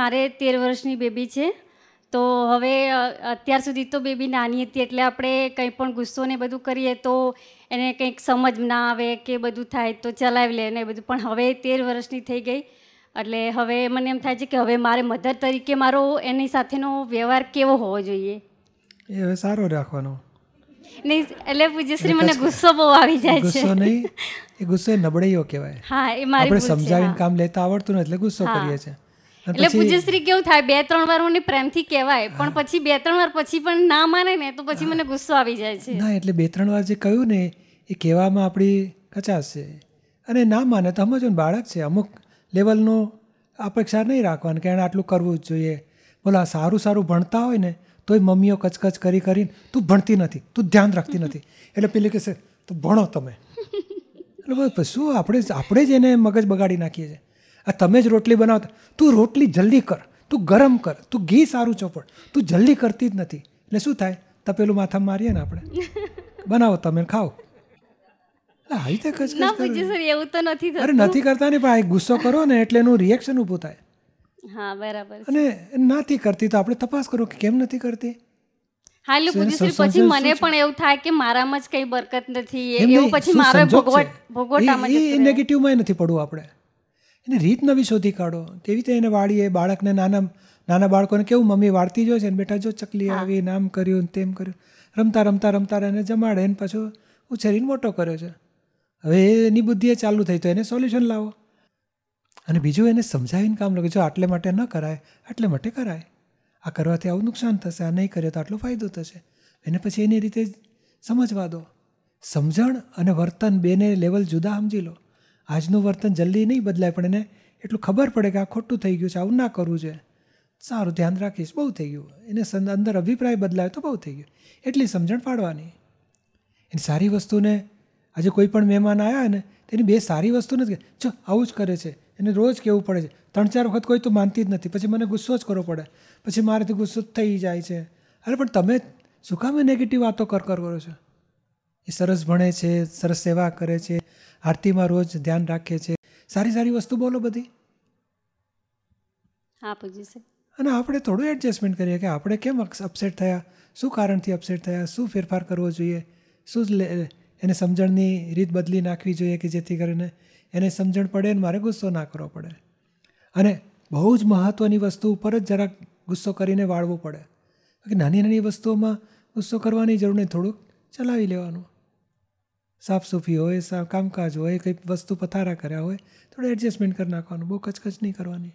મારે તેર વર્ષની બેબી છે. તો હવે અત્યાર સુધી તો બેબી નાની હતી એટલે આપણે કંઈ પણ ગુસ્સો ને બધું કરીએ તો એને કંઈક સમજ ના આવે કે બધું થાય તો ચલાવી લે ને બધું. પણ હવે તેર વર્ષની થઈ ગઈ. એટલે હવે મને એમ થાય છે કે હવે મારે મધર તરીકે મારો એની સાથેનો વ્યવહાર કેવો હોવો જોઈએ? એ હવે સારો રાખવાનો. નહીં એટલે પૂજ્યશ્રી મને ગુસ્સો બહુ આવી જાય છે. ગુસ્સો નહીં એ ગુસ્સો નબળાઈઓ કહેવાય. હા એ મારી આપણે સમજાવીને કામ લેતા આવડતું નથી એટલે ગુસ્સો. કરીએ છીએ. એટલે પૂજ્યશ્રી કેવું થાય? બે ત્રણ વાર મને પ્રેમથી કહેવાય પણ પછી બે ત્રણ વાર પછી પણ ના માને ને તો પછી મને ગુસ્સો આવી જાય છે. ના એટલે બે ત્રણ વાર જે કહ્યું ને એ કહેવામાં આપણી કચાશ છે. અને ના માને તો સમજો ને બાળક છે. અમુક લેવલનો અપેક્ષા નહીં રાખવાની કે એણે આટલું કરવું જ જોઈએ. બોલો આ સારું સારું ભણતા હોય ને તોય મમ્મીઓ કચકચ કરી કરીને તું ભણતી નથી તું ધ્યાન રાખતી નથી. એટલે પેલી કહેશે તો ભણો તમે. એટલે શું આપણે આપણે જ એને મગજ બગાડી નાખીએ છીએ. આ તમે જ રોટલી બનાવતા તું રોટલી જલ્દી કર તું ગરમ કર તું ઘી સારું ચોપડ તું જલ્દી કરતી જ નથી. એટલે શું થાય? તપેલું માથા મારીએ ને આપણે. બનાવો તમે ખાઓ. આવી. પૂજ્યશ્રી એવું તો નથી અરે નથી કરતા ને પણ ગુસ્સો કરો ને એટલે એનું રિએક્શન ઊભું થાય. હા બરાબર અને નથી કરતી તો આપણે તપાસ કરો કે કેમ નથી કરતી. હા એટલે શું એનું પૂજ્યશ્રી સંસર્જન પછી મને પણ એવું થાય કે મારામાં જ કઈ બરકત નથી. એવું પછી મારે ભોગવટ ભોગવટામાં નેગેટિવમાં નથી પડવું આપણે. એને રીત નવી શોધી કાઢો. કેવી રીતે એને વાળીએ બાળકને નાના નાના બાળકોને કેવું મમ્મી વાળતી જો છે ને બેટા જો ચકલી આવી નામ કર્યું તેમ કર્યું. રમતા રમતા રમતા એને જમાડે એને પાછું ઉછેરીને મોટો કર્યો છે. હવે એની બુદ્ધિએ ચાલુ થઈ તો એને સોલ્યુશન લાવો. અને બીજું એને સમજાવીને કામ લાગે જો આટલે માટે ન કરાય આટલે માટે કરાય. આ કરવાથી આવું નુકસાન થશે આ નહીં કરે તો આટલો ફાયદો થશે. એને પછી એની રીતે સમજવા દો. સમજણ અને વર્તન બેને લેવલ જુદા સમજી લો. આજનું વર્તન જલ્દી નહીં બદલાય, પણ એને એટલું ખબર પડે કે આ ખોટું થઈ ગયું છે, આવું ના કરવું છે. સારું ધ્યાન રાખીશ, બહુ થઈ ગયું. એને અંદર અભિપ્રાય બદલાય તો બહુ થઈ ગયું. એટલી સમજણ પાડવાની. એની સારી વસ્તુને આજે કોઈ પણ મહેમાન આવ્યા ને, તેની બે સારી વસ્તુ નથી જો, આવું જ કરે છે. એને રોજ કહેવું પડે છે. ત્રણ ચાર વખત કોઈ તો માનતી જ નથી. પછી મને ગુસ્સો જ કરવો પડે. પછી મારાથી ગુસ્સો જ થઈ જાય છે. અરે, પણ તમે શું કામ નેગેટિવ વાતો કર કરો છો? એ સરસ ભણે છે, સરસ સેવા કરે છે. આરતીમાં રોજ ધ્યાન રાખે છે. સારી સારી વસ્તુ બોલો બધી. હા અને આપણે થોડું એડજસ્ટમેન્ટ કરીએ કે આપણે કેમ અપસેટ થયા? શું કારણથી અપસેટ થયા? શું ફેરફાર કરવો જોઈએ? શું એને સમજણની રીત બદલી નાખવી જોઈએ કે જેથી કરીને એને સમજણ પડે અને મારે ગુસ્સો ના કરવો પડે. અને બહુ જ મહત્ત્વની વસ્તુ ઉપર જ જરાક ગુસ્સો કરીને વાળવું પડે. બાકી નાની નાની વસ્તુઓમાં ગુસ્સો કરવાની જરૂર નહીં થોડુંક ચલાવી લેવાનું. સાફ સૂફી હોય કામકાજ હોય, કંઈક વસ્તુ પથારા કર્યા હોય, થોડું એડજસ્ટમેન્ટ કરી નાખવાનું, બહુ કચકચ નહીં કરવાની.